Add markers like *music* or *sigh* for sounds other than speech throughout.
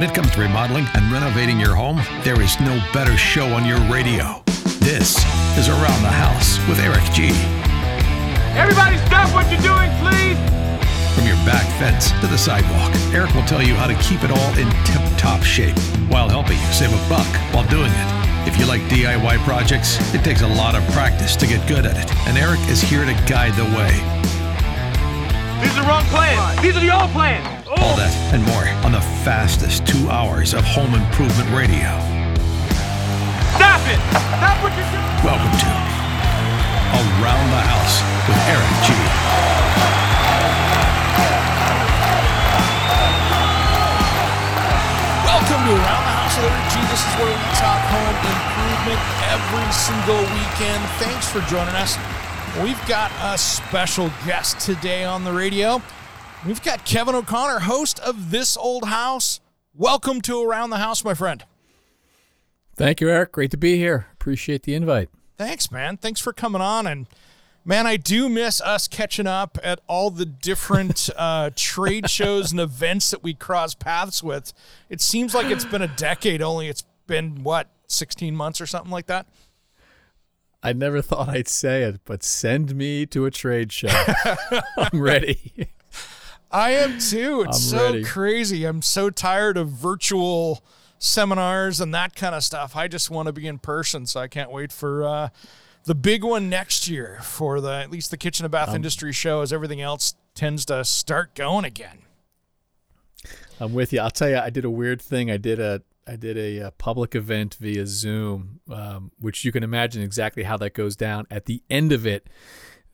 When it comes to remodeling and renovating your home, there is no better show on your radio. This is Around the House with Eric G. Everybody stop what you're doing, please! From your back fence to the sidewalk, Eric will tell you how to keep it all in tip top shape while helping you save a buck while doing it. If you like DIY projects, it takes a lot of practice to get good at it, and Eric is here to guide the way. These are the wrong plans. These are the old plans. All that and more on the fastest two hours of home improvement radio. Stop it! Stop what you're doing! Welcome to Around the House with Eric G. Welcome to Around the House with Eric G. This is where we talk home improvement every single weekend. Thanks for joining us. We've got a special guest today on the radio. We've got Kevin O'Connor, host of This Old House. Welcome to Around the House, my friend. Thank you, Eric. Great to be here. Appreciate the invite. Thanks, man. Thanks for coming on. And man, I do miss us catching up at all the different *laughs* uh, trade shows and events that we cross paths with. It seems like it's been a decade only. It's been, what, 16 months or something like that? I never thought I'd say it, but send me to a trade show. *laughs* I'm ready. I am too. It's I'm so ready. crazy. I'm so tired of virtual seminars and that kind of stuff. I just want to be in person, so I can't wait for uh, the big one next year for the at least the kitchen and bath Um, industry show as everything else tends to start going again. I'm with you. I'll tell you, I did a weird thing. I did a I did a, uh public event via Zoom, um, which you can imagine exactly how that goes down. At the end of it,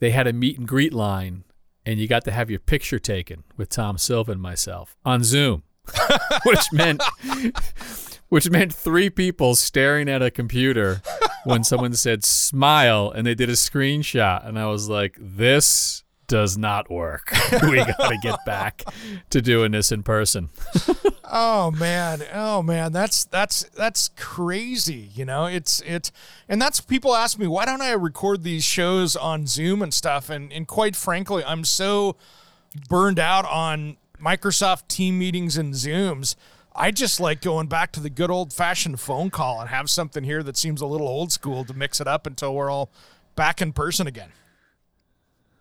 they had a meet and greet line, and you got to have your picture taken with Tom Silva and myself on Zoom, *laughs* which meant which meant three people staring at a computer when someone said smile and they did a screenshot, and I was like, this does not work. *laughs* we got to get back to doing this in person. *laughs* Oh man, oh man, that's that's that's crazy. You know, it's it, and that's people ask me why don't I record these shows on Zoom and stuff, and and quite frankly, I'm so burned out on Microsoft team meetings and Zooms. I just like going back to the good old fashioned phone call and have something here that seems a little old school to mix it up until we're all back in person again.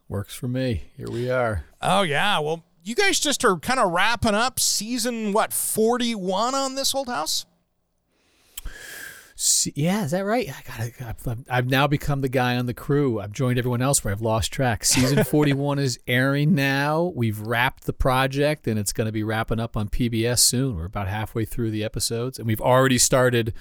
Works for me. Here we are. Oh yeah, well, you guys just are kind of wrapping up season what 41 on this old house. See, yeah, is that right? I got I've, I've now become the guy on the crew. I've joined everyone else where I've lost track. Season *laughs* 41 is airing now. We've wrapped the project and it's going to be wrapping up on PBS soon. We're about halfway through the episodes and we've already started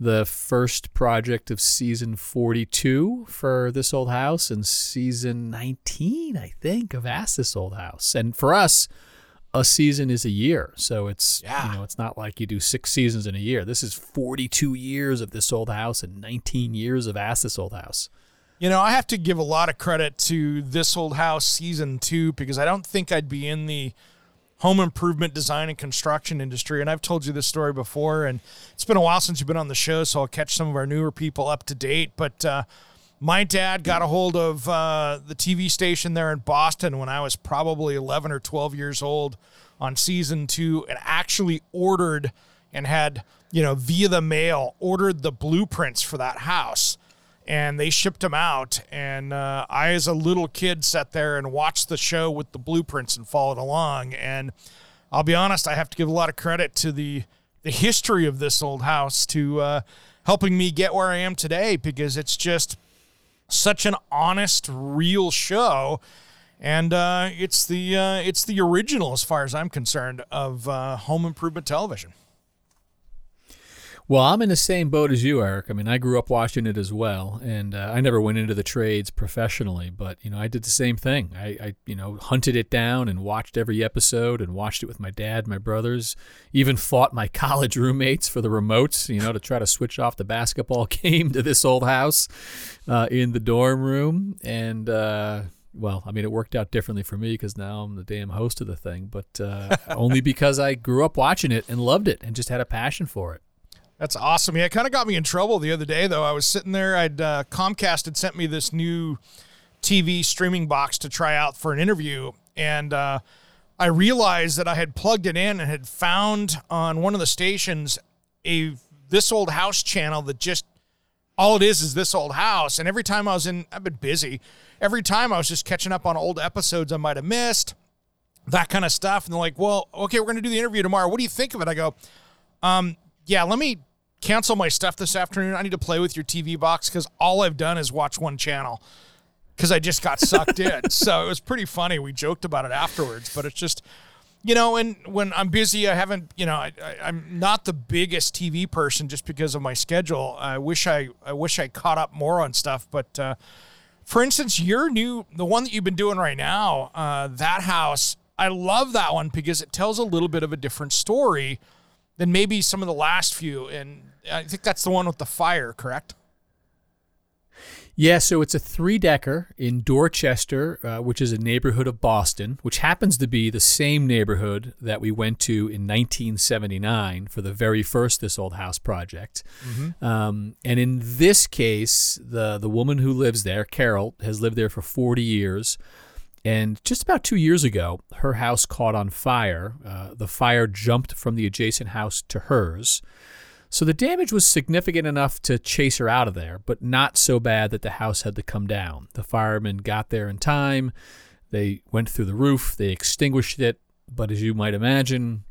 the first project of season 42 for This Old House and season 19, I think, of Ask This Old House. And for us, a season is a year. So it's Yeah. you know, it's not like you do six seasons in a year. This is 42 years of This Old House and 19 years of Ask This Old House. You know, I have to give a lot of credit to this old house season two because I don't think I'd be in the home improvement design and construction industry. And I've told you this story before, and it's been a while since you've been on the show, so I'll catch some of our newer people up to date. But uh, my dad got a hold of uh, the TV station there in Boston when I was probably 11 or 12 years old on season two and actually ordered and had, you know, via the mail, ordered the blueprints for that house and they shipped them out. And uh, I, as a little kid, sat there and watched the show with the blueprints and followed along. And I'll be honest, I have to give a lot of credit to the the history of this old house to uh, helping me get where I am today because it's just such an honest, real show. And uh, it's the uh, it's the original, as far as I'm concerned, of uh, home improvement television. Well, I'm in the same boat as you, Eric. I mean, I grew up watching it as well, and uh, I never went into the trades professionally, but you know, I did the same thing. I, I, you know, hunted it down and watched every episode, and watched it with my dad, my brothers. Even fought my *laughs* college roommates for the remotes, you know, to try to switch off the basketball *laughs* game to this old house uh, in the dorm room, and. Uh, well, I mean, it worked out differently for me because now I'm the damn host of the thing, but uh, only because I grew up watching it and loved it and just had a passion for it. That's awesome. Yeah, it kind of got me in trouble the other day, though. I was sitting there. I'd uh, Comcast had sent me this new TV streaming box to try out for an interview, and uh, I realized that I had plugged it in and had found on one of the stations a this old house channel that just all it is is this old house. And every time I was in, I've been busy. Every time I was just catching up on old episodes I might have missed, that kind of stuff. And they're like, "Well, okay, we're going to do the interview tomorrow. What do you think of it?" I go, um, "Yeah, let me cancel my stuff this afternoon. I need to play with your TV box because all I've done is watch one channel because I just got sucked in. *laughs* So it was pretty funny. We joked about it afterwards, but it's just, you know, and when I'm busy, I haven't, you know, I, am not the biggest TV person just because of my schedule. I wish I, I wish I caught up more on stuff, but. Uh, for instance, your new, the one that you've been doing right now, uh, that house, I love that one because it tells a little bit of a different story than maybe some of the last few. And I think that's the one with the fire, correct? Yeah, so it's a three decker in Dorchester, uh, which is a neighborhood of Boston, which happens to be the same neighborhood that we went to in 1979 for the very first This Old House project. Mm-hmm. Um, and in this case, the, the woman who lives there, Carol, has lived there for 40 years. And just about two years ago, her house caught on fire. Uh, the fire jumped from the adjacent house to hers. So the damage was significant enough to chase her out of there, but not so bad that the house had to come down. The firemen got there in time. They went through the roof, they extinguished it, but as you might imagine,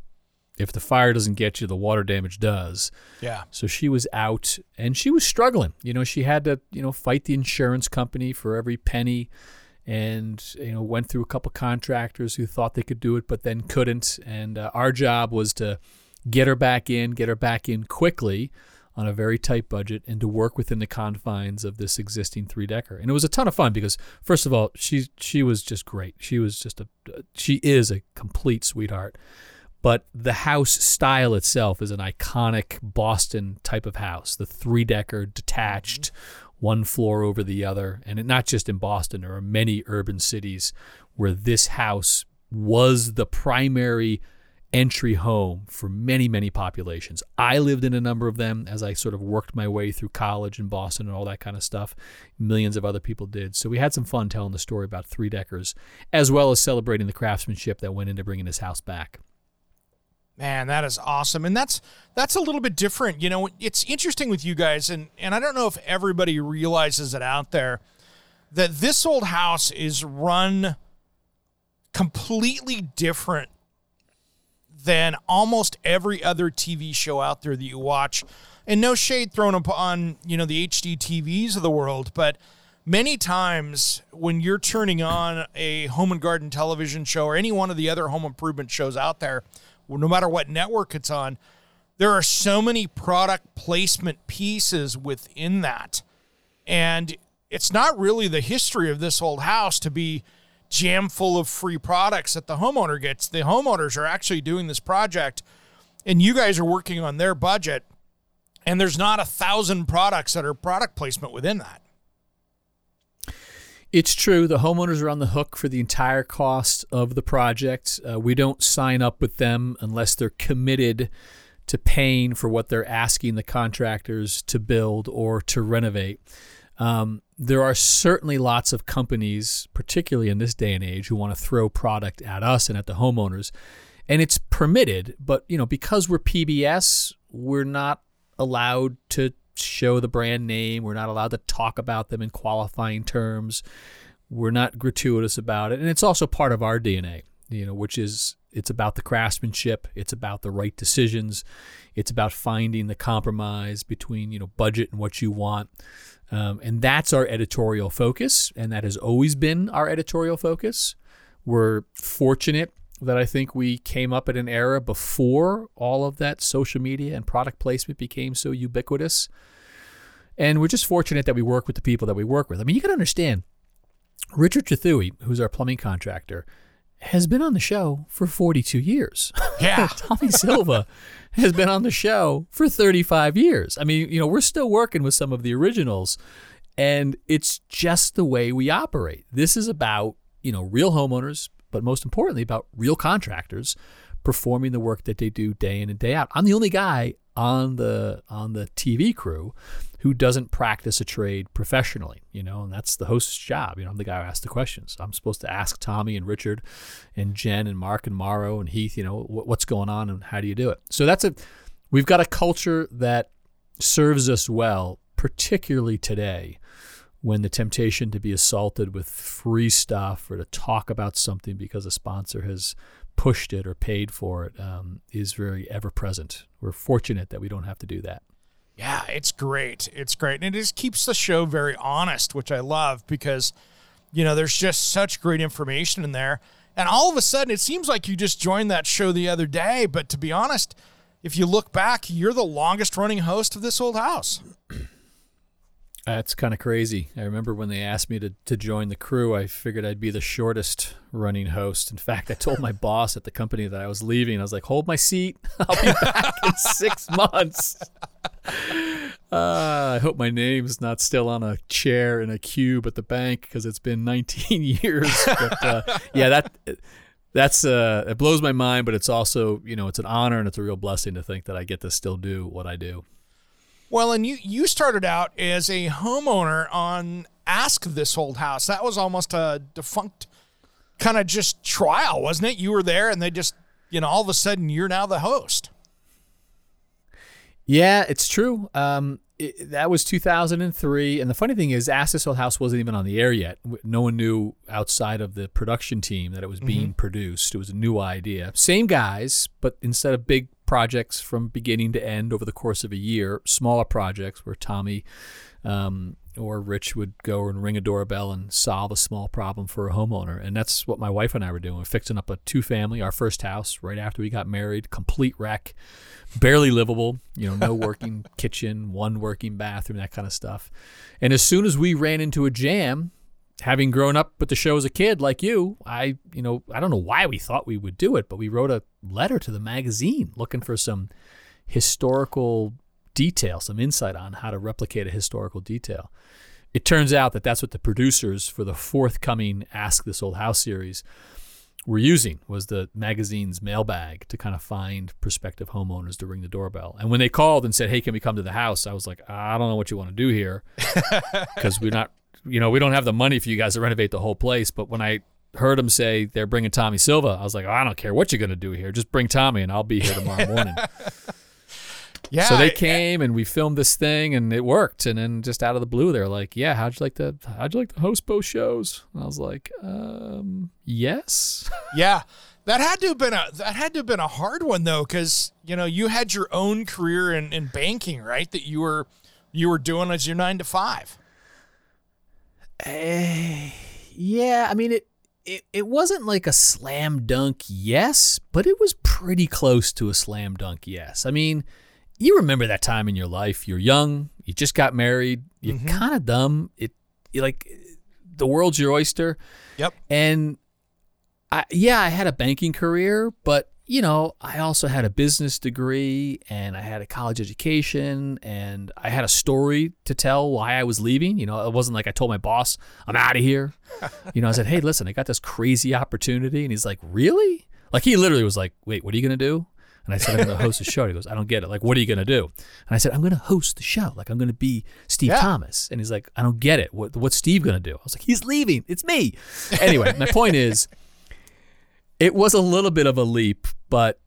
if the fire doesn't get you, the water damage does. Yeah. So she was out and she was struggling. You know, she had to, you know, fight the insurance company for every penny and, you know, went through a couple contractors who thought they could do it but then couldn't. And uh, our job was to get her back in, get her back in quickly on a very tight budget and to work within the confines of this existing three decker. And it was a ton of fun because first of all, she she was just great. She was just a she is a complete sweetheart. But the house style itself is an iconic Boston type of house. The three decker detached, one floor over the other, and it, not just in Boston, there are many urban cities where this house was the primary entry home for many, many populations. I lived in a number of them as I sort of worked my way through college in Boston and all that kind of stuff. Millions of other people did. So we had some fun telling the story about three deckers, as well as celebrating the craftsmanship that went into bringing this house back. Man, that is awesome. And that's that's a little bit different. You know, it's interesting with you guys and and I don't know if everybody realizes it out there that this old house is run completely different than almost every other TV show out there that you watch. And no shade thrown upon, you know, the HGTVs of the world, but many times when you're turning on a home and garden television show or any one of the other home improvement shows out there, no matter what network it's on, there are so many product placement pieces within that. And it's not really the history of this old house to be jam full of free products that the homeowner gets. The homeowners are actually doing this project, and you guys are working on their budget, and there's not a thousand products that are product placement within that. It's true. The homeowners are on the hook for the entire cost of the project. Uh, we don't sign up with them unless they're committed to paying for what they're asking the contractors to build or to renovate. Um, there are certainly lots of companies, particularly in this day and age, who want to throw product at us and at the homeowners, and it's permitted. But you know, because we're PBS, we're not allowed to show the brand name. We're not allowed to talk about them in qualifying terms. We're not gratuitous about it, and it's also part of our DNA. You know, which is it's about the craftsmanship. It's about the right decisions. It's about finding the compromise between you know budget and what you want. Um, and that's our editorial focus, and that has always been our editorial focus. We're fortunate that I think we came up at an era before all of that social media and product placement became so ubiquitous. And we're just fortunate that we work with the people that we work with. I mean, you can understand, Richard Trethewey, who's our plumbing contractor, has been on the show for 42 years. Yeah. *laughs* Tommy Silva has been on the show for 35 years. I mean, you know, we're still working with some of the originals, and it's just the way we operate. This is about, you know, real homeowners, but most importantly, about real contractors performing the work that they do day in and day out. I'm the only guy on the on the TV crew who doesn't practice a trade professionally, you know, and that's the host's job. You know, I'm the guy who asks the questions. I'm supposed to ask Tommy and Richard and Jen and Mark and Mauro and Heath, you know, what's going on and how do you do it? So that's a, we've got a culture that serves us well, particularly today when the temptation to be assaulted with free stuff or to talk about something because a sponsor has pushed it or paid for it um, is very ever present. We're fortunate that we don't have to do that. Yeah, it's great. It's great. And it just keeps the show very honest, which I love because, you know, there's just such great information in there. And all of a sudden, it seems like you just joined that show the other day. But to be honest, if you look back, you're the longest running host of this old house. *clears throat* That's kind of crazy. I remember when they asked me to, to join the crew, I figured I'd be the shortest running host. In fact, I told my *laughs* boss at the company that I was leaving. I was like, hold my seat. *laughs* I'll be back in six *laughs* months. Uh, I hope my name's not still on a chair in a cube at the bank because it's been 19 years. But uh, yeah, that that's uh, it blows my mind, but it's also you know it's an honor and it's a real blessing to think that I get to still do what I do. Well, and you you started out as a homeowner on Ask This Old House. That was almost a defunct kind of just trial, wasn't it? You were there, and they just you know all of a sudden you're now the host. Yeah, it's true. Um, it, that was 2003, and the funny thing is, Ask This Old House wasn't even on the air yet. No one knew outside of the production team that it was being mm-hmm. produced. It was a new idea. Same guys, but instead of big projects from beginning to end over the course of a year, smaller projects where Tommy um, or Rich would go and ring a doorbell and solve a small problem for a homeowner. And that's what my wife and I were doing. We're fixing up a two family, our first house, right after we got married, complete wreck barely livable, you know, no *laughs* working kitchen, one working bathroom, that kind of stuff. And as soon as we ran into a jam, having grown up with the show as a kid like you, I, you know, I don't know why we thought we would do it, but we wrote a letter to the magazine looking for some historical detail, some insight on how to replicate a historical detail. It turns out that that's what the producers for the forthcoming Ask This Old House series were using was the magazine's mailbag to kind of find prospective homeowners to ring the doorbell. And when they called and said, "Hey, can we come to the house?" I was like, "I don't know what you want to do here *laughs* because we're not, you know, we don't have the money for you guys to renovate the whole place." But when I heard them say they're bringing Tommy Silva, I was like, oh, "I don't care what you're going to do here. Just bring Tommy, and I'll be here tomorrow morning." *laughs* Yeah. So they came and we filmed this thing and it worked. And then just out of the blue, they're like, "Yeah, how'd you like to how'd you like to host both shows?" And I was like, um, "Yes." *laughs* yeah, that had to have been a that had to have been a hard one though, because you know you had your own career in, in banking, right? That you were you were doing as your nine to five. Uh, yeah, I mean it. It, it wasn't like a slam dunk yes, but it was pretty close to a slam dunk yes. I mean, you remember that time in your life. You're young. You just got married. You're mm-hmm. kind of dumb. It like the world's your oyster. Yep. And I, yeah, I had a banking career, but you know, I also had a business degree and I had a college education and I had a story to tell why I was leaving. You know, it wasn't like I told my boss, I'm out of here. *laughs* you know, I said, hey, listen, I got this crazy opportunity. And he's like, really? Like, he literally was like, wait, what are you going to do? And I said, I'm going to host a show. He goes, I don't get it. Like, what are you going to do? And I said, I'm going to host the show. Like, I'm going to be Steve yeah. Thomas. And he's like, I don't get it. What, what's Steve going to do? I was like, he's leaving. It's me. Anyway, my point is, it was a little bit of a leap, but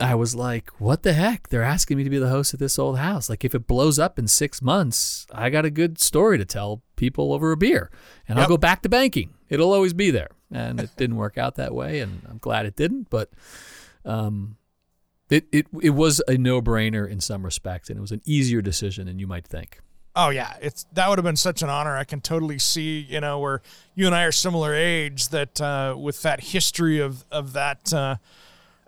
I was like, what the heck? They're asking me to be the host of this old house. Like, if it blows up in six months, I got a good story to tell people over a beer. And yep. I'll go back to banking. It'll always be there. And it didn't work out that way. And I'm glad it didn't. But, um, it, it, it was a no brainer in some respects, and it was an easier decision than you might think. Oh yeah, it's that would have been such an honor. I can totally see, you know, where you and I are similar age that uh, with that history of of that uh,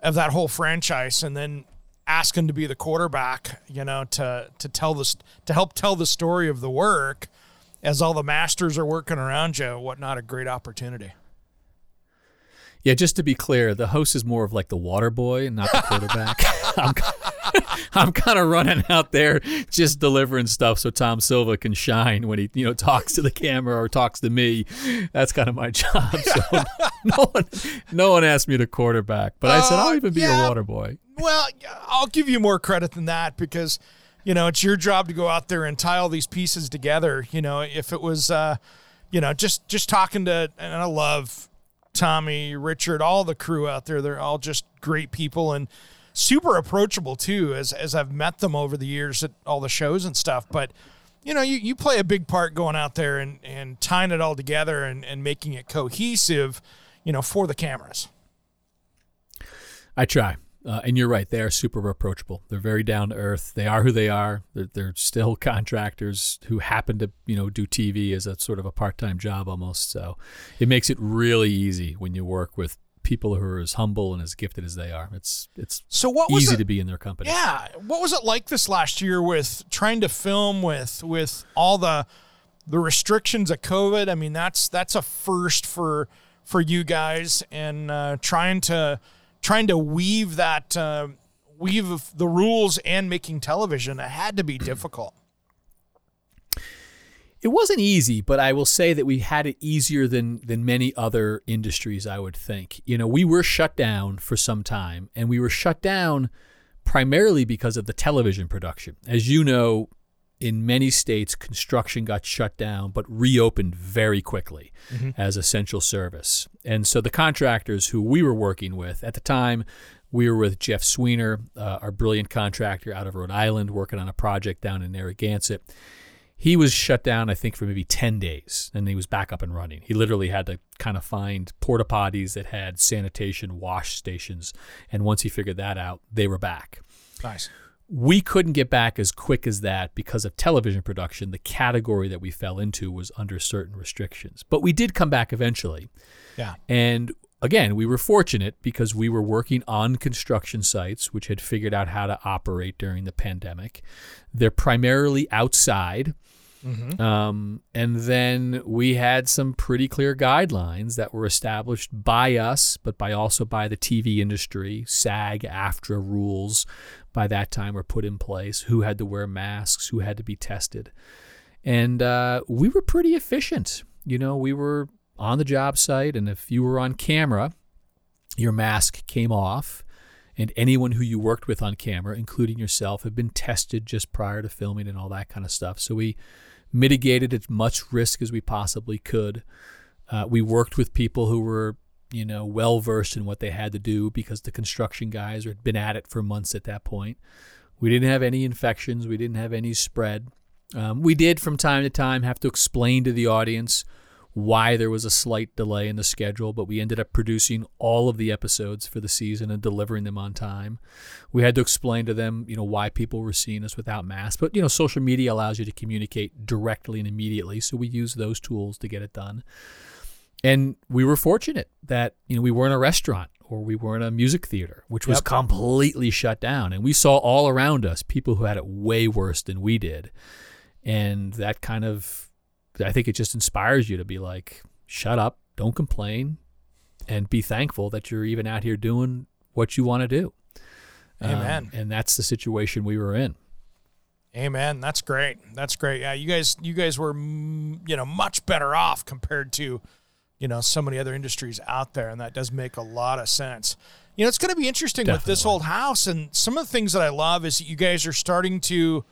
of that whole franchise, and then asking to be the quarterback, you know, to to tell this to help tell the story of the work as all the masters are working around you. What not a great opportunity. Yeah, just to be clear, the host is more of like the water boy and not the quarterback. *laughs* *laughs* I'm, *laughs* I'm kind of running out there just delivering stuff so Tom Silva can shine when he you know talks to the camera or talks to me. That's kind of my job. So no one no one asked me to quarterback, but I said I'll Uh, even be yeah. a water boy. Well, I'll give you more credit than that because, you know, it's your job to go out there and tie all these pieces together. You know, if it was, uh, you know, just just talking to, and I love Tommy, Richard, all the crew out there. They're all just great people and super approachable too. As as I've met them over the years at all the shows and stuff, but. You know, you, you play a big part going out there and, and tying it all together and, and making it cohesive, you know, for the cameras. I try. Uh, and you're right; they are super approachable. They're very down to earth. They are who they are. They're, they're still *laughs* contractors who happen to, you know, do TV as a sort of a part-time job almost. So it makes it really easy when you work with people who are as humble and as gifted as they are. It's it's So what was easy it- to be in their company. Yeah, what was it like this last year with trying to film with with all the the restrictions of COVID? I mean, that's that's a first for for you guys, and uh, trying to trying to weave that uh, weave of the rules and making television. It had to be difficult. It wasn't easy, but I will say that we had it easier than than many other industries. I would think. You know, we were shut down for some time, and we were shut down primarily because of the television production. As you know, in many states, construction got shut down but reopened very quickly as essential service. And so the contractors who we were working with at the time, we were with Jeff Sweenor, uh, our brilliant contractor out of Rhode Island, working on a project down in Narragansett he was shut down, I think, for maybe 10 days, and he was back up and running. He literally had to kind of find porta potties that had sanitation wash stations. And once he figured that out, they were back. Nice. We couldn't get back as quick as that because of television production. The category that we fell into was under certain restrictions. But we did come back eventually. Yeah. And again, we were fortunate because we were working on construction sites which had figured out how to operate during the pandemic. They're primarily outside. Um, and then we had some pretty clear guidelines that were established by us, but by also by the TV industry. SAG, AFTRA rules by that time were put in place. Who had to wear masks? Who had to be tested? And uh, we were pretty efficient. You know, we were on the job site, and if you were on camera, your mask came off. And anyone who you worked with on camera, including yourself, had been tested just prior to filming and all that kind of stuff. So we mitigated as much risk as we possibly could. Uh, we worked with people who were, you know, well versed in what they had to do because the construction guys had been at it for months at that point. We didn't have any infections. We didn't have any spread. Um, we did from time to time have to explain to the audience why there was a slight delay in the schedule, but we ended up producing all of the episodes for the season and delivering them on time. We had to explain to them, you know, why people were seeing us without masks. But, you know, social media allows you to communicate directly and immediately. So we use those tools to get it done. And we were fortunate that, you know, we weren't a restaurant or we weren't a music theater, which was Yep. completely shut down. And we saw all around us people who had it way worse than we did. And that kind of I think it just inspires you to be like, shut up, don't complain, and be thankful that you're even out here doing what you want to do. Um, Amen. and that's the situation we were in. Amen. That's great. That's great. Yeah, you guys, you guys were, mm, you know, much better off compared to, you know, so many other industries out there, and that does make a lot of sense. You know, it's going to be interesting with this old house, and some of the things that I love is that you guys are starting to,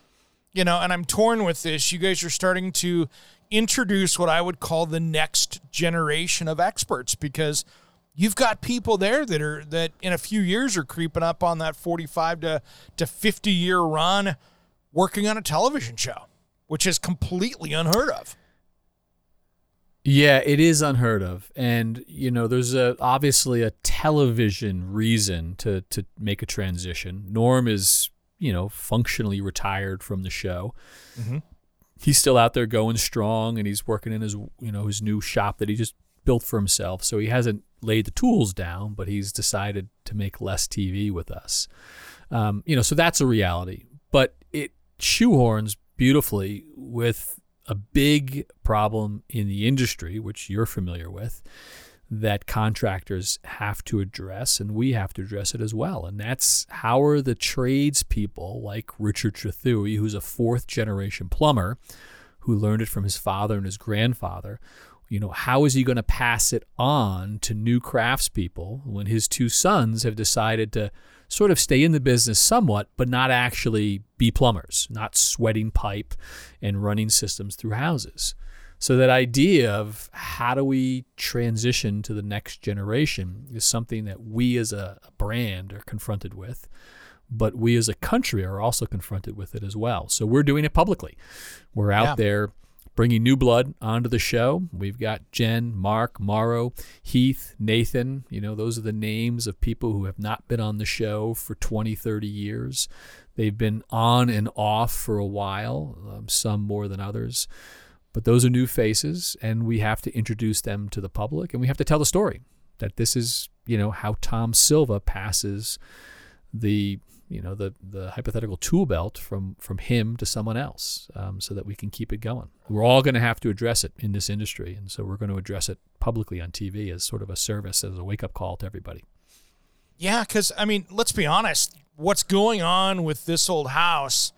you know, and I'm torn with this. You guys are starting to introduce what I would call the next generation of experts because you've got people there that are that in a few years are creeping up on that 45 to to 50 year run working on a television show, which is completely unheard of. Yeah, it is unheard of, and you know, there's a obviously a television reason to to make a transition. Norm is you know functionally retired from the show. he's still out there going strong, and he's working in his you know his new shop that he just built for himself. So he hasn't laid the tools down, but he's decided to make less TV with us. Um, you know, so that's a reality. But it shoehorns beautifully with a big problem in the industry, which you're familiar with, that contractors have to address, and we have to address it as well. And that's how are the tradespeople like Richard Trethewey, who's a fourth generation plumber, who learned it from his father and his grandfather. You know, how is he going to pass it on to new craftspeople when his two sons have decided to sort of stay in the business somewhat, but not actually be plumbers, not sweating pipe and running systems through houses. So that idea of how do we transition to the next generation is something that we as a brand are confronted with, but we as a country are also confronted with it as well. So we're doing it publicly. We're out yeah. there bringing new blood onto the show. We've got Jen, Mark, Mauro, Heath, Nathan. You know, those are the names of people who have not been on the show for 20, 30 years. They've been on and off for a while, um, some more than others. But those are new faces, and we have to introduce them to the public, and we have to tell the story that this is, you know, how Tom Silva passes the you know the the hypothetical tool belt from from him to someone else um, so that we can keep it going. We're all going to have to address it in this industry and so we're going to address it publicly on tv as sort of a service as a wake-up call to everybody. Yeah because i mean let's be honest what's going on with this old house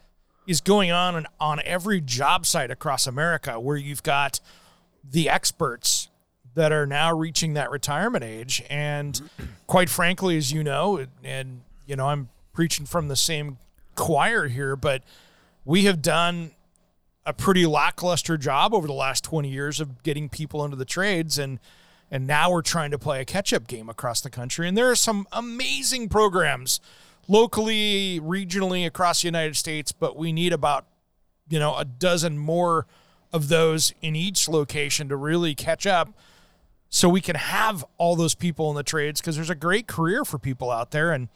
is going on on every job site across america where you've got the experts that are now reaching that retirement age. And quite frankly as you know and you know i'm preaching from the same choir here, but we have done a pretty lackluster job over the last 20 years of getting people into the trades and and now we're trying to play a catch-up game across the country. And there are some amazing programs locally regionally across the united states but we need about you know a dozen more of those in each location to really catch up so we can have all those people in the trades because there's a great career for people out there. And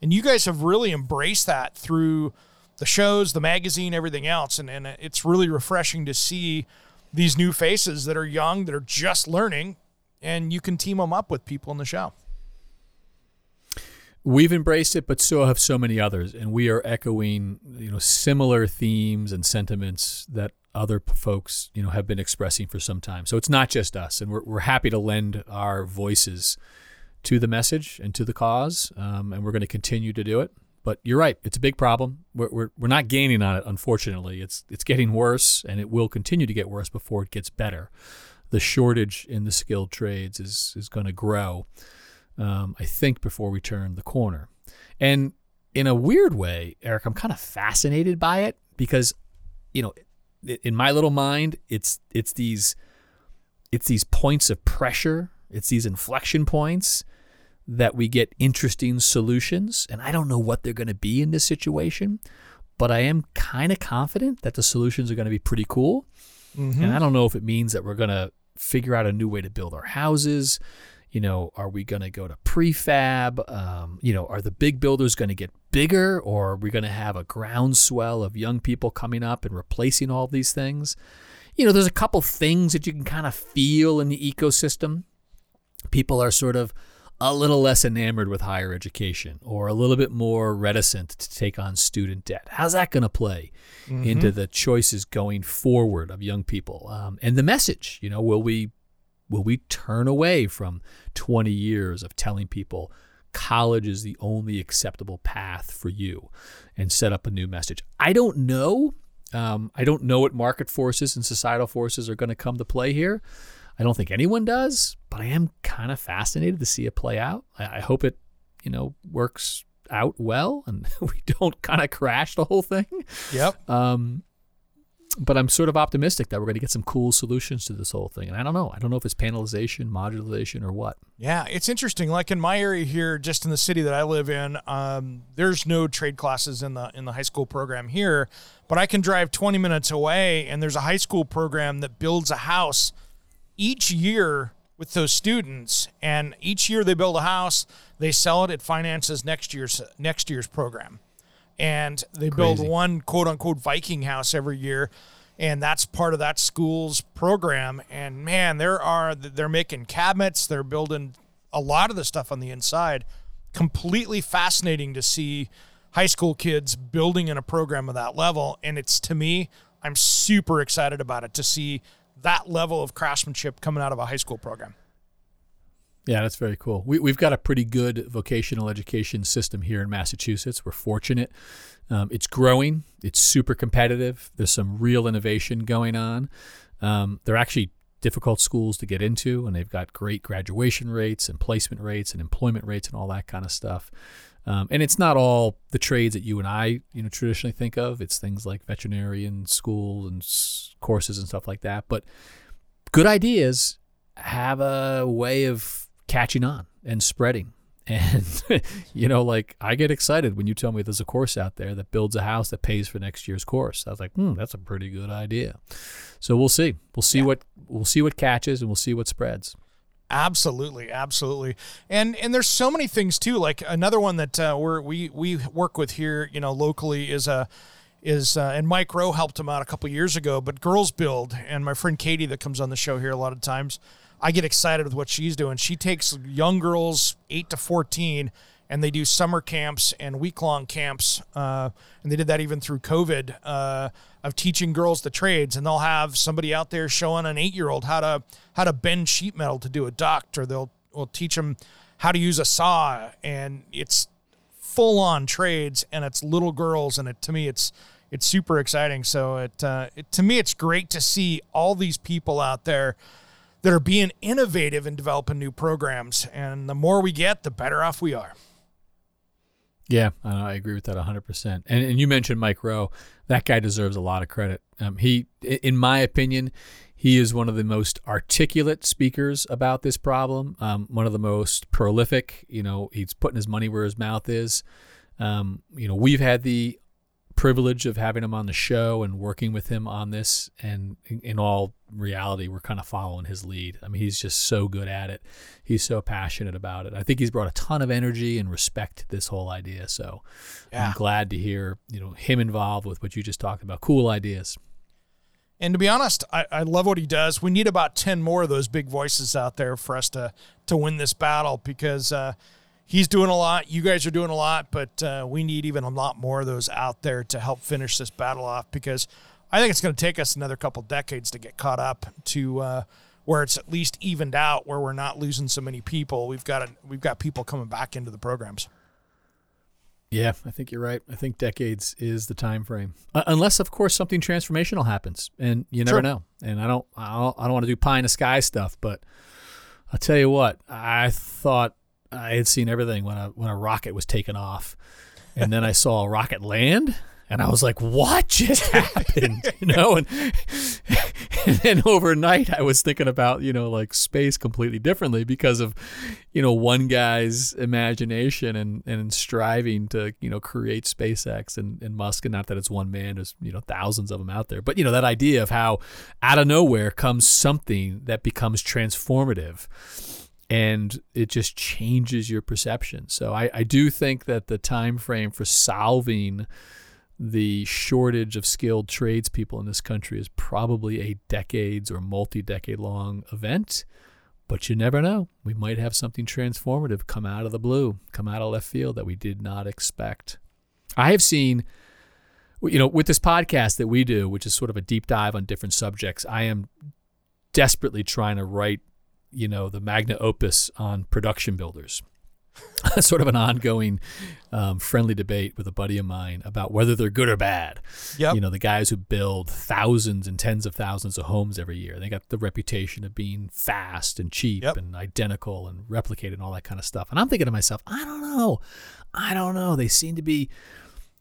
and you guys have really embraced that through the shows, the magazine, everything else. And, and it's really refreshing to see these new faces that are young, that are just learning, and you can team them up with people in the show. We've embraced it, but so have so many others, and we are echoing, you know, similar themes and sentiments that other folks, you know, have been expressing for some time. So it's not just us, and we're, we're happy to lend our voices to the message and to the cause, um, and we're going to continue to do it. But you're right; it's a big problem. We're, we're, we're not gaining on it, unfortunately. It's it's getting worse, and it will continue to get worse before it gets better. The shortage in the skilled trades is is going to grow, um, I think, before we turn the corner. And in a weird way, Eric, I'm kind of fascinated by it because, you know, in my little mind, it's it's these it's these points of pressure it's these inflection points that we get interesting solutions. And I don't know what they're going to be in this situation, but I am kind of confident that the solutions are going to be pretty cool. Mm-hmm. And I don't know if it means that we're going to figure out a new way to build our houses. You know, are we going to go to prefab? Um, you know, are the big builders going to get bigger or are we going to have a groundswell of young people coming up and replacing all these things? You know, there's a couple things that you can kind of feel in the ecosystem people are sort of a little less enamored with higher education or a little bit more reticent to take on student debt. How's that going to play mm-hmm. into the choices going forward of young people? Um, and the message, you know, will we will we turn away from 20 years of telling people college is the only acceptable path for you and set up a new message? I don't know. Um, I don't know what market forces and societal forces are going to come to play here. I don't think anyone does, but I am kind of fascinated to see it play out. I, I hope it, you know, works out well and *laughs* we don't kind of crash the whole thing. Yep. Um, but I'm sort of optimistic that we're going to get some cool solutions to this whole thing. And I don't know. I don't know if it's panelization, modularization, or what. Yeah, it's interesting. Like in my area here, just in the city that I live in, um, there's no trade classes in the in the high school program here. But I can drive 20 minutes away, and there's a high school program that builds a house each year with those students and each year they build a house they sell it it finances next year's next year's program and they Crazy. build one quote unquote viking house every year and that's part of that school's program. And man, there are they're making cabinets, they're building a lot of the stuff on the inside. Completely fascinating to see high school kids building in a program of that level, and it's to me, I'm super excited about it to see that level of craftsmanship coming out of a high school program. Yeah, that's very cool. We, we've got a pretty good vocational education system here in Massachusetts. We're fortunate. Um, it's growing. It's super competitive. There's some real innovation going on. Um, they're actually difficult schools to get into, and they've got great graduation rates and placement rates and employment rates and all that kind of stuff. Um, and it's not all the trades that you and I, you know, traditionally think of. It's things like veterinarian schools and s- courses and stuff like that. But good ideas have a way of catching on and spreading. *laughs* And, you know, like I get excited when you tell me there's a course out there that builds a house that pays for next year's course. I was like, hmm, that's a pretty good idea. So we'll see. We'll see yeah. what we'll see what catches and we'll see what spreads. Absolutely, absolutely, and and there's so many things too. Like another one that uh, we're, we we work with here, you know, locally is a is uh, and Mike Rowe helped him out a couple years ago. But Girls Build and my friend Katie that comes on the show here a lot of times, I get excited with what she's doing. She takes young girls eight to fourteen, and they do summer camps and week long camps, uh, and they did that even through COVID uh, of teaching girls the trades. And they'll have somebody out there showing an eight year old how to how to bend sheet metal to do a duct, or they'll will teach them how to use a saw, and it's full on trades, and it's little girls, and it to me it's it's super exciting. So it, uh, it to me it's great to see all these people out there that are being innovative and developing new programs. And the more we get, the better off we are. Yeah, I agree with that 100%. And, and you mentioned Mike Rowe. That guy deserves a lot of credit. Um, he, in my opinion, he is one of the most articulate speakers about this problem, um, one of the most prolific. You know, he's putting his money where his mouth is. Um, you know, we've had the privilege of having him on the show and working with him on this. And in, in, all reality, we're kind of following his lead. I mean, he's just so good at it. He's so passionate about it. I think he's brought a ton of energy and respect to this whole idea. So yeah. I'm glad to hear you know him involved with what you just talked about. Cool ideas. And to be honest, I, I love what he does. We need about ten more of those big voices out there for us to to win this battle because. Uh, he's doing a lot. You guys are doing a lot, but uh, we need even a lot more of those out there to help finish this battle off because I think it's going to take us another couple decades to get caught up to uh, where it's at least evened out, where we're not losing so many people. We've got a, we've got people coming back into the programs. Yeah, I think you're right. I think decades is the time frame, uh, unless of course something transformational happens, and you never sure. know. And I don't, I don't, I don't want to do pie in the sky stuff, but I'll tell you what, I thought I had seen everything when a when a rocket was taken off, and then I saw a rocket land, and I was like, "What just *laughs* happened?" you know, and, and then overnight I was thinking about you know like space completely differently because of you know one guy's imagination and and striving to you know create SpaceX and, and Musk, and not that it's one man, there's you know thousands of them out there, but you know that idea of how out of nowhere comes something that becomes transformative and it just changes your perception. So I, I do think that the time frame for solving the shortage of skilled tradespeople in this country is probably a decades or multi-decade long event. But you never know. We might have something transformative come out of the blue, come out of left field that we did not expect. I have seen, you know, with this podcast that we do, which is sort of a deep dive on different subjects, I am desperately trying to write you know, the magna opus on production builders. *laughs* sort of an ongoing um, friendly debate with a buddy of mine about whether they're good or bad. Yep. You know, the guys who build thousands and tens of thousands of homes every year, they got the reputation of being fast and cheap yep. and identical and replicated and all that kind of stuff. And I'm thinking to myself, I don't know. I don't know. They seem to be,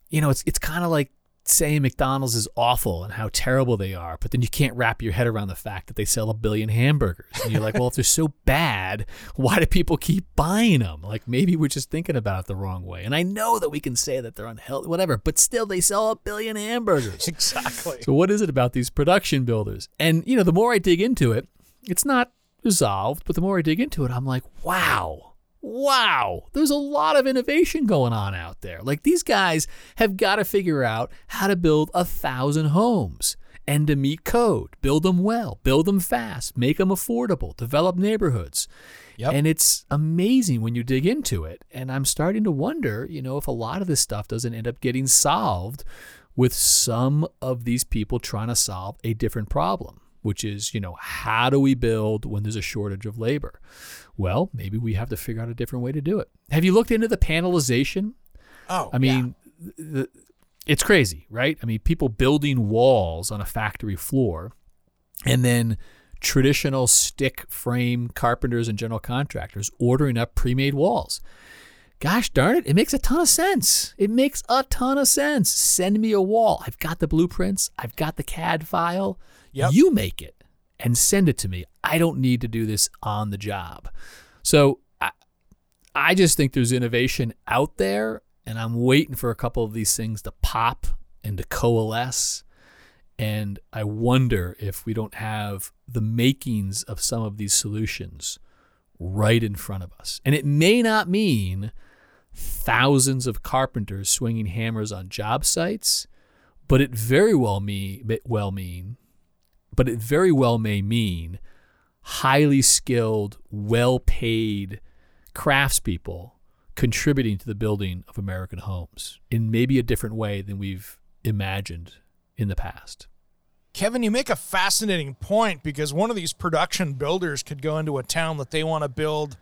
you know, it's it's kind of like saying McDonald's is awful and how terrible they are, but then you can't wrap your head around the fact that they sell a billion hamburgers. And you're like, well, if they're so *laughs* bad, why do people keep buying them? Like maybe we're just thinking about it the wrong way. And I know that we can say that they're unhealthy, whatever, but still they sell a billion hamburgers. *laughs* Exactly. So what is it about these production builders? And you know, the more I dig into it, it's not resolved, but the more I dig into it, I'm like, wow wow, there's a lot of innovation going on out there. Like these guys have got to figure out how to build a thousand homes. and to meet code. Build them well, build them fast, make them affordable, develop neighborhoods. Yep. And it's amazing when you dig into it. And I'm starting to wonder, you know, if a lot of this stuff doesn't end up getting solved with some of these people trying to solve a different problem, which is, you know, how do we build when there's a shortage of labor? Well, maybe we have to figure out a different way to do it. Have you looked into the panelization? Oh, I mean, the, it's crazy, right? I mean, people building walls on a factory floor and then traditional stick frame carpenters and general contractors ordering up pre-made walls. Gosh darn it, it makes a ton of sense. It makes a ton of sense. Send me a wall. I've got the blueprints, I've got the CAD file. Yep. You make it and send it to me. I don't need to do this on the job. So I, I just think there's innovation out there, and I'm waiting for a couple of these things to pop and to coalesce. And I wonder if we don't have the makings of some of these solutions right in front of us. And it may not mean thousands of carpenters swinging hammers on job sites, but it very well me well mean, but it very well may mean highly skilled, well-paid craftspeople contributing to the building of American homes in maybe a different way than we've imagined in the past. Kevin, you make a fascinating point because one of these production builders could go into a town that they want to build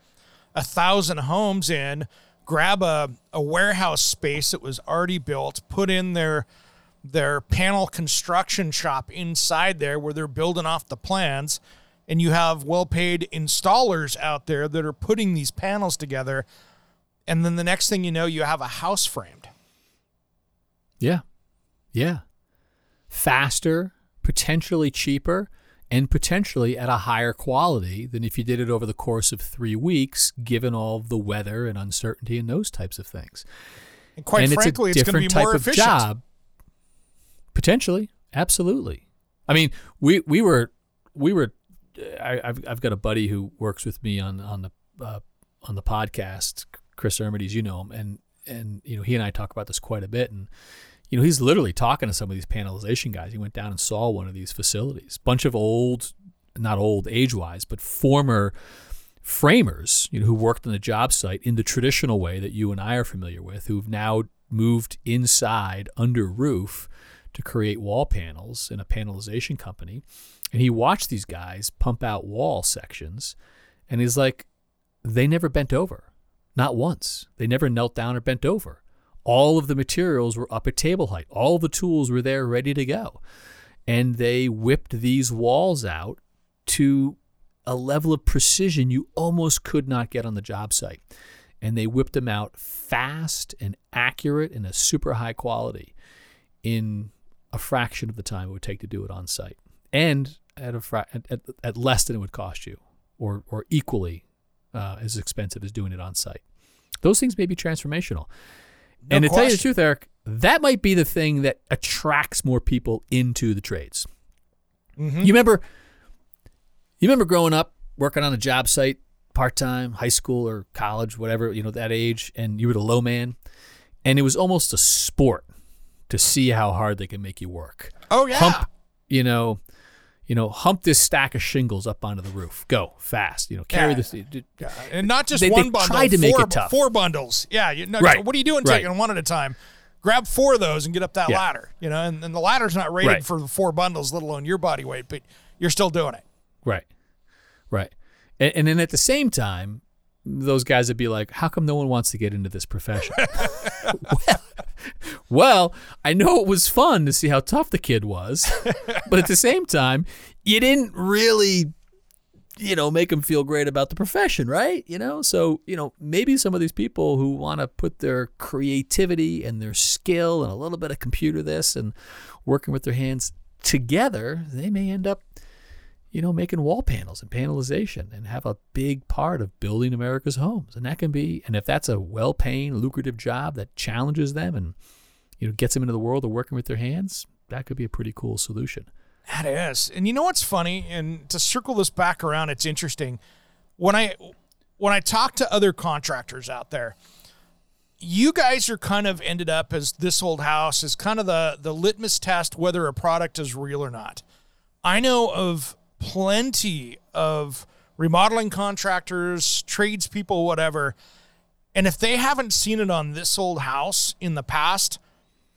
a thousand homes in, grab a, a warehouse space that was already built, put in their their panel construction shop inside there where they're building off the plans, and you have well paid installers out there that are putting these panels together. And then the next thing you know, you have a house framed. Yeah. Yeah. Faster, potentially cheaper, and potentially at a higher quality than if you did it over the course of three weeks, given all the weather and uncertainty and those types of things. And quite and frankly, it's, a it's going to different be more type efficient. of job. Potentially, absolutely. I mean, we we were we were. I, I've I've got a buddy who works with me on on the uh, on the podcast, Chris Ermides. You know him, and and you know he and I talk about this quite a bit, and you know he's literally talking to some of these panelization guys. He went down and saw one of these facilities, bunch of old, not old age wise, but former framers, you know, who worked on the job site in the traditional way that you and I are familiar with, who've now moved inside under roof to create wall panels in a panelization company. And he watched these guys pump out wall sections, and he's like, they never bent over, not once. They never knelt down or bent over. All of the materials were up at table height. All the tools were there ready to go. And they whipped these walls out to a level of precision you almost could not get on the job site. And they whipped them out fast and accurate and a super high quality in a fraction of the time it would take to do it on site and at, a fra- at, at, less than it would cost you or, or equally uh, as expensive as doing it on site. Those things may be transformational. No and to tell you the truth, Eric, that might be the thing that attracts more people into the trades. Mm-hmm. You remember you remember growing up working on a job site part time, high school or college, whatever, you know, that age, and you were the low man. And it was almost a sport to see how hard they can make you work. Oh yeah. Hump, you know, you know, hump this stack of shingles up onto the roof. Go fast. You know, carry Yeah. this. Yeah, and not just They- they one bundle. tried to make four, it tough. Four bundles. Yeah. You, Right. What are you doing Right. taking one at a time? Grab four of those and get up that Yeah. ladder. You know, and, and the ladder's not rated Right. for the four bundles, let alone your body weight, but you're still doing it. Right. Right. And, and then at the same time, those guys would be like, how come no one wants to get into this profession? well, *laughs* well, I know it was fun to see how tough the kid was, *laughs* but at the same time, you didn't really, you know, make them feel great about the profession, right? You know, so, you know, maybe some of these people who want to put their creativity and their skill and a little bit of computer this and working with their hands together, they may end up you know, making wall panels and panelization and have a big part of building America's homes. And that can be, and if that's a well paying, lucrative job that challenges them and, you know, gets them into the world of working with their hands, that could be a pretty cool solution. That is. And you know what's funny? And to circle this back around, it's interesting. When I when I talk to other contractors out there, you guys are kind of ended up as this old house is kind of the the litmus test whether a product is real or not. I know of plenty of remodeling contractors, tradespeople, whatever, and if they haven't seen it on this old house in the past,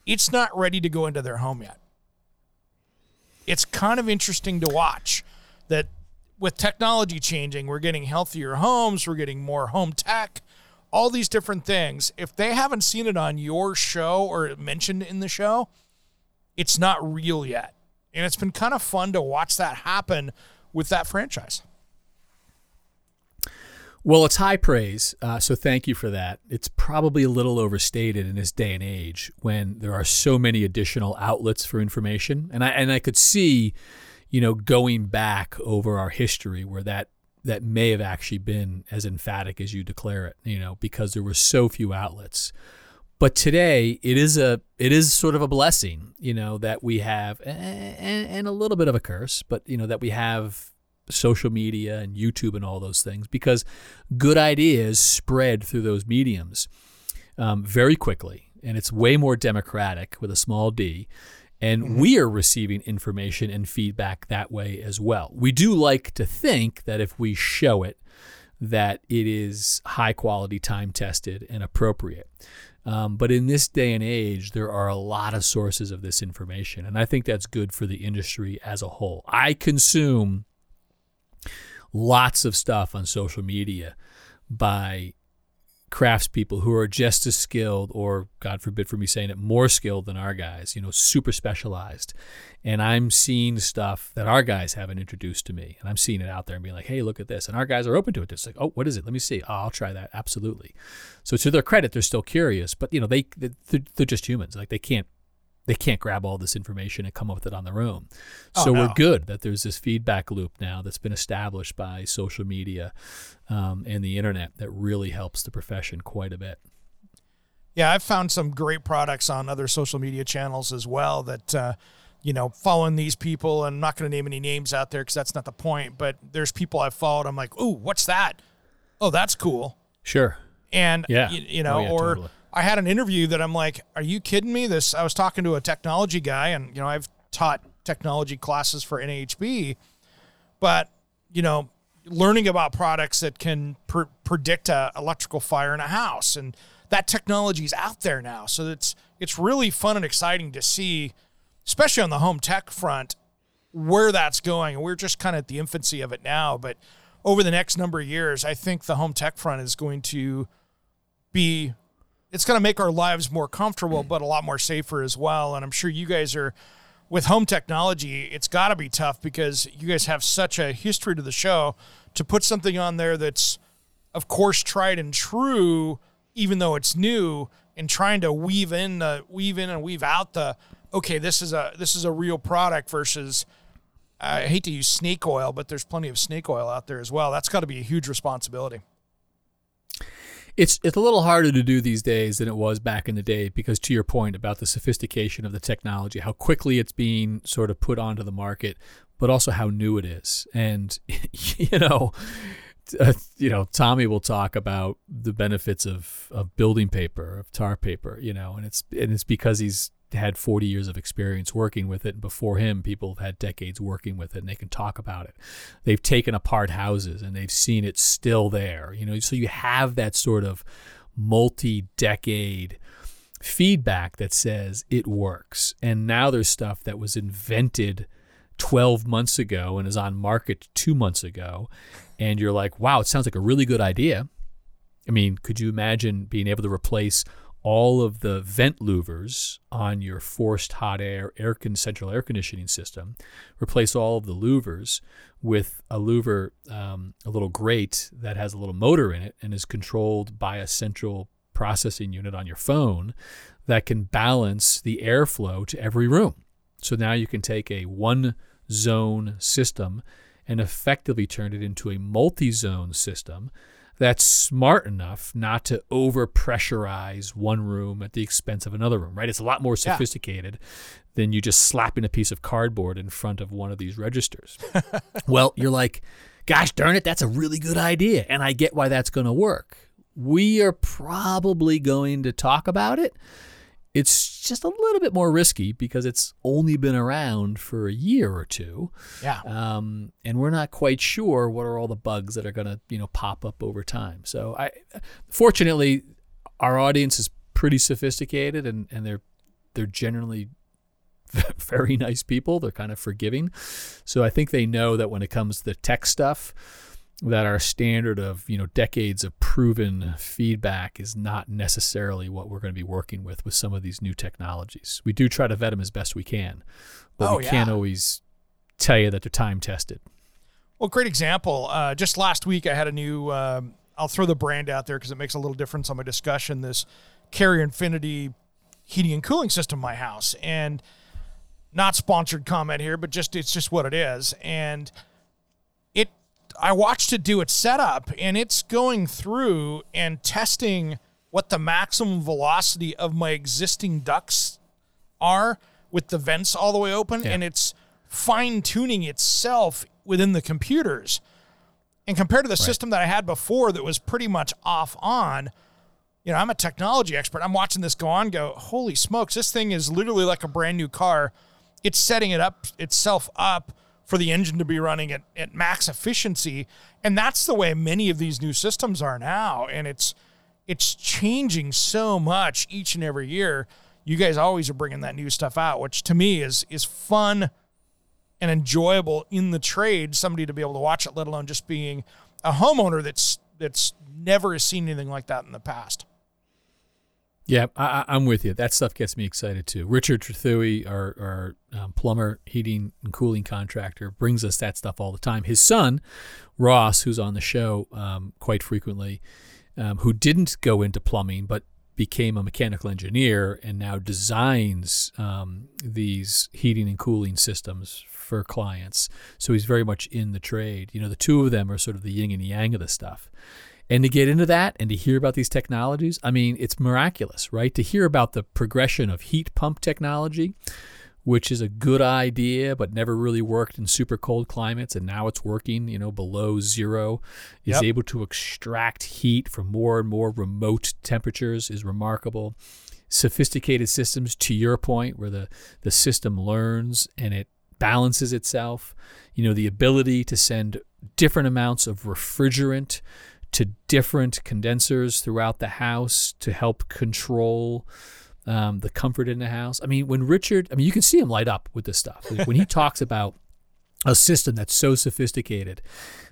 it's not ready to go into their home yet. It's kind of interesting to watch that with technology changing, we're getting healthier homes, we're getting more home tech, all these different things. If they haven't seen it on your show or mentioned in the show, it's not real yet. And it's been kind of fun to watch that happen with that franchise. Well, it's high praise, uh, so thank you for that. It's probably a little overstated in this day and age when there are so many additional outlets for information, and I and I could see, you know, going back over our history where that that may have actually been as emphatic as you declare it, you know, because there were so few outlets. But today, it is a it is sort of a blessing, you know, that we have, and, and a little bit of a curse, but you know that we have social media and YouTube and all those things because good ideas spread through those mediums um, very quickly. And it's way more democratic with a small d. And mm-hmm. we are receiving information and feedback that way as well. We do like to think that if we show it, that it is high quality, time tested, and appropriate. Um, but in this day and age, there are a lot of sources of this information. And I think that's good for the industry as a whole. I consume lots of stuff on social media by craftspeople who are just as skilled or god forbid for me saying it more skilled than our guys you know super specialized. And i'm seeing stuff that our guys haven't introduced to me. And i'm seeing it out there and being like hey look at this. And our guys are open to it. It's like oh what is it? Let me see. Oh, i'll try that. Absolutely. So to their credit they're still curious but you know they they're, they're just humans. Like they can't they can't grab all this information and come up with it on their own. Oh, so no. we're good that there's this feedback loop now that's been established by social media um, and the internet that really helps the profession quite a bit. Yeah, I've found some great products on other social media channels as well that, uh, you know, following these people, and I'm not going to name any names out there because that's not the point, but there's people I've followed. I'm like, ooh, what's that? Oh, that's cool. Sure. And, yeah. you, you know, oh, yeah, or. Totally I had an interview that I'm like, are you kidding me? This I was talking to a technology guy, and you know I've taught technology classes for NHB, but you know learning about products that can pr- predict a electrical fire in a house and that technology is out there now so it's it's really fun and exciting to see especially on the home tech front where that's going and we're just kind of at the infancy of it now but over the next number of years i think the home tech front is going to be it's going to make our lives more comfortable, but a lot more safer as well. And I'm sure you guys are with home technology. It's got to be tough because you guys have such a history to the show to put something on there that's, of course, tried and true, even though it's new, and trying to weave in the weave in and weave out the okay, this is a this is a real product versus. I hate to use snake oil, but there's plenty of snake oil out there as well. That's got to be a huge responsibility. It's it's a little harder to do these days than it was back in the day because to your point about the sophistication of the technology, how quickly it's being sort of put onto the market, but also how new it is. And *laughs* you know, uh, you know, Tommy will talk about the benefits of of building paper, of tar paper, you know, and it's and it's because he's had 40 years of experience working with it. And before him, people have had decades working with it and they can talk about it. They've taken apart houses and they've seen it still there, you know, so you have that sort of multi decade feedback that says it works. And now there's stuff that was invented 12 months ago and is on market two months ago. And you're like, wow, it sounds like a really good idea. I mean, could you imagine being able to replace all of the vent louvers on your forced hot air, air con- central air conditioning system, replace all of the louvers with a louver, um, a little grate that has a little motor in it and is controlled by a central processing unit on your phone that can balance the airflow to every room. So now you can take a one zone system and effectively turn it into a multi zone system that's smart enough not to over pressurize one room at the expense of another room, right? It's a lot more sophisticated yeah. than you just slapping a piece of cardboard in front of one of these registers. *laughs* well, you're like, gosh darn it, that's a really good idea. And I get why that's going to work. we are probably going to talk about it. It's just a little bit more risky because it's only been around for a year or two. Yeah. Um, and we're not quite sure what are all the bugs that are going to, you know, pop up over time. So I, fortunately, our audience is pretty sophisticated and, and they're, they're generally *laughs* very nice people. They're kind of forgiving. So I think they know that when it comes to the tech stuff, that our standard of you know decades of proven feedback is not necessarily what we're going to be working with with some of these new technologies. We do try to vet them as best we can, but Oh, we yeah. can't always tell you that they're time tested. Well, great example. Uh, just last week, I had a new. Um, I'll throw the brand out there because it makes a little difference on my discussion. This Carrier Infinity heating and cooling system in my house, and not sponsored comment here, but just it's just what it is. And I watched it do its setup, and it's going through and testing what the maximum velocity of my existing ducts are with the vents all the way open, Yeah. and it's fine tuning itself within the computers. And compared to the system that I had before that was pretty much off on, you know, I'm a technology expert. I'm watching this go on, go, holy smokes, this thing is literally like a brand new car. It's setting it up itself up for the engine to be running at, at max efficiency. And that's the way many of these new systems are now. And it's it's changing so much each and every year. You guys always are bringing that new stuff out, which to me is is fun and enjoyable in the trade. Somebody to be able to watch it, let alone just being a homeowner that's that's never seen anything like that in the past. Yeah, I, I'm with you. That stuff gets me excited too. Richard Trethewey, our, our um, plumber, heating, and cooling contractor, brings us that stuff all the time. His son, Ross, who's on the show um, quite frequently, um, who didn't go into plumbing but became a mechanical engineer and now designs um, these heating and cooling systems for clients. So he's very much in the trade. You know, the two of them are sort of the yin and yang of the stuff. And to get into that and to hear about these technologies, I mean, it's miraculous, right? To hear about the progression of heat pump technology, which is a good idea, but never really worked in super cold climates, and now it's working, you know, below zero, is Yep. able to extract heat from more and more remote temperatures is remarkable. Sophisticated systems, to your point, where the, the system learns and it balances itself. You know, the ability to send different amounts of refrigerant to different condensers throughout the house to help control um, the comfort in the house. I mean, when Richard, I mean, you can see him light up with this stuff. Like, when he *laughs* talks about a system that's so sophisticated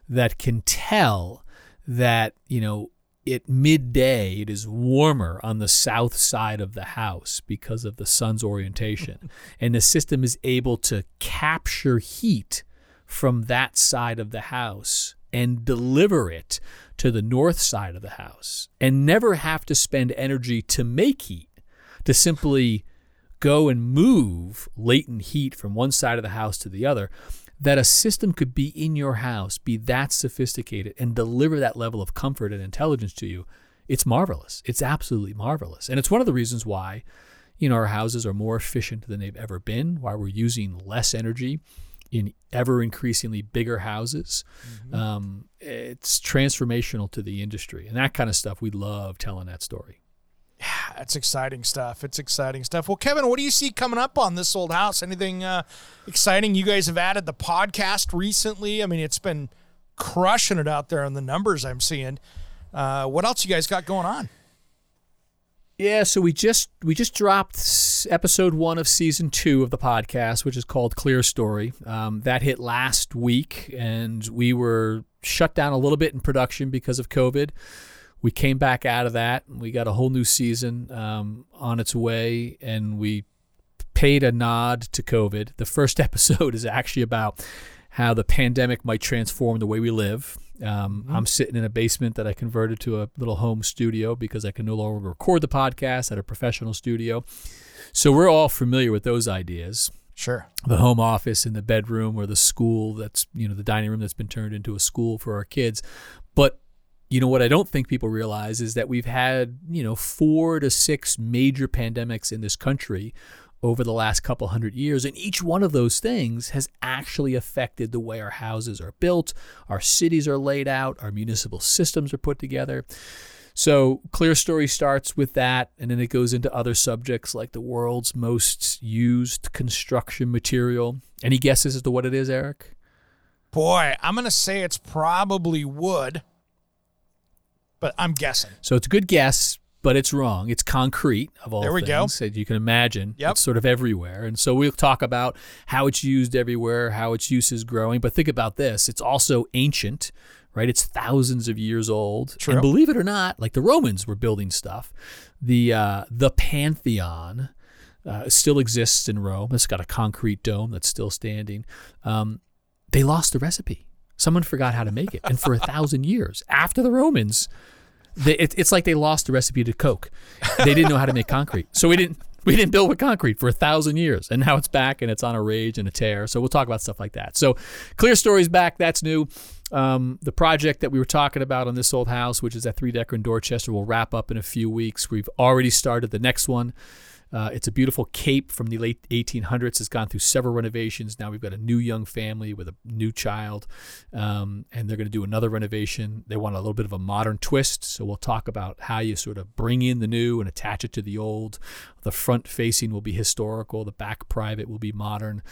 that can tell that, you know, at midday it is warmer on the south side of the house because of the sun's orientation. *laughs* and the system is able to capture heat from that side of the house and deliver it to the north side of the house and never have to spend energy to make heat, to simply go and move latent heat from one side of the house to the other, that a system could be in your house, be that sophisticated, and deliver that level of comfort and intelligence to you, it's marvelous. It's absolutely marvelous. And it's one of the reasons why, you know, our houses are more efficient than they've ever been, why we're using less energy in ever increasingly bigger houses. Um, it's transformational to the industry. And that kind of stuff, we love telling that story. Yeah, that's exciting stuff. It's exciting stuff. Well, Kevin, what do you see coming up on this old house? Anything uh, exciting? You guys have added the podcast recently. I mean, it's been crushing it out there on the numbers I'm seeing. Uh, what else you guys got going on? Yeah, so we just we just dropped episode one of season two of the podcast, which is called Clear Story. Um, that hit last week, and we were shut down a little bit in production because of COVID. We came back out of that. and We got a whole new season um, on its way, and we paid a nod to COVID. The first *laughs* episode is actually about how the pandemic might transform the way we live. Um, I'm sitting in a basement that I converted to a little home studio because I can no longer record the podcast at a professional studio. So we're all familiar with those ideas Sure. the home office in the bedroom or the school that's you know the dining room that's been turned into a school for our kids but you know what i don't think people realize is that we've had you know four to six major pandemics in this country over the last couple hundred years and each one of those things has actually affected the way our houses are built our cities are laid out our municipal systems are put together So Clear Story starts with that, and then it goes into other subjects like the world's most used construction material. Any guesses as to what it is, Eric? Boy, I'm going to say it's probably wood, but I'm guessing. So it's a good guess, but it's wrong. It's concrete of all There we go. things that you can imagine. Yep. It's sort of everywhere. And so we'll talk about how it's used everywhere, how its use is growing. But think about this. It's also ancient, right? It's thousands of years old. True. And believe it or not, like the Romans were building stuff. The uh, the Pantheon uh, still exists in Rome. It's got a concrete dome that's still standing. Um, they lost the recipe. Someone forgot how to make it. And for a thousand years after the Romans, they, it, it's like they lost the recipe to Coke. They didn't know how to make concrete, so we didn't we didn't build with concrete for a thousand years, and now it's back and it's on a rage and a tear. So we'll talk about stuff like that. So Clear Story's back. That's new. Um, the project that we were talking about on this old house, which is that three decker in Dorchester, will wrap up in a few weeks. We've already started the next one. Uh, it's a beautiful cape from the late 1800s. It's gone through several renovations. Now we've got a new young family with a new child, um, and they're going to do another renovation. They want a little bit of a modern twist, so we'll talk about how you sort of bring in the new and attach it to the old. The front facing will be historical. The back private will be modern.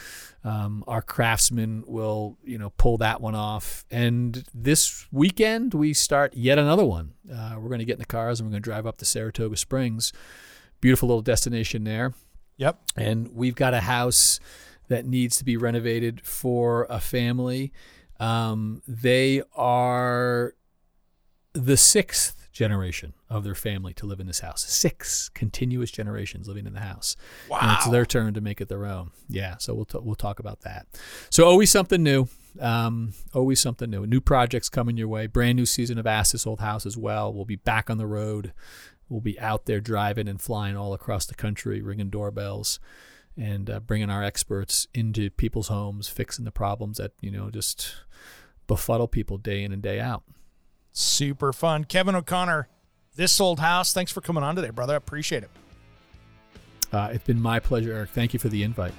Um, our craftsmen will, you know, pull that one off. And this weekend we start yet another one. Uh, we're going to get in the cars and we're going to drive up to Saratoga Springs beautiful little destination there. Yep. And we've got a house that needs to be renovated for a family. Um, they are the sixth generation of their family to live in this house. Six continuous generations living in the house. Wow. And it's their turn to make it their own. Yeah. So we'll t- we'll talk about that. So always something new. Um, always something new. New projects coming your way. Brand new season of Ask This Old House as well. We'll be back on the road. We'll be out there driving and flying all across the country, ringing doorbells, and uh, bringing our experts into people's homes, fixing the problems that you know just befuddle people day in and day out. Super fun. Kevin O'Connor, this old house. Thanks for coming on today, brother. I appreciate it. Uh, it's been my pleasure, Eric. Thank you for the invite.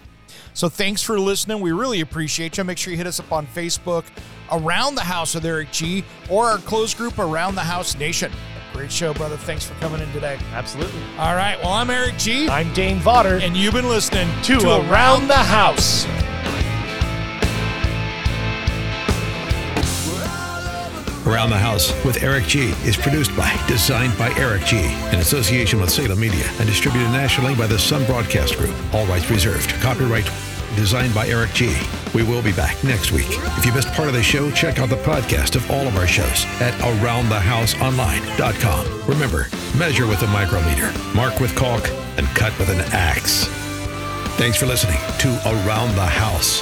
So thanks for listening. We really appreciate you. Make sure you hit us up on Facebook, Around the House with Eric G, or our closed group, Around the House Nation. Great show, brother. Thanks for coming in today. Absolutely. All right. Well, I'm Eric G, I'm Dane Vodder. and you've been listening to, Around the House. Around the House with Eric G is produced by, designed by Eric G, in association with Salem Media, and distributed nationally by the Sun Broadcast Group. All rights reserved. Copyright designed by Eric G. We will be back next week. If you missed part of the show, check out the podcast of all of our shows at AroundTheHouseOnline.com. Remember, measure with a micrometer, mark with caulk, and cut with an axe. Thanks for listening to Around the House.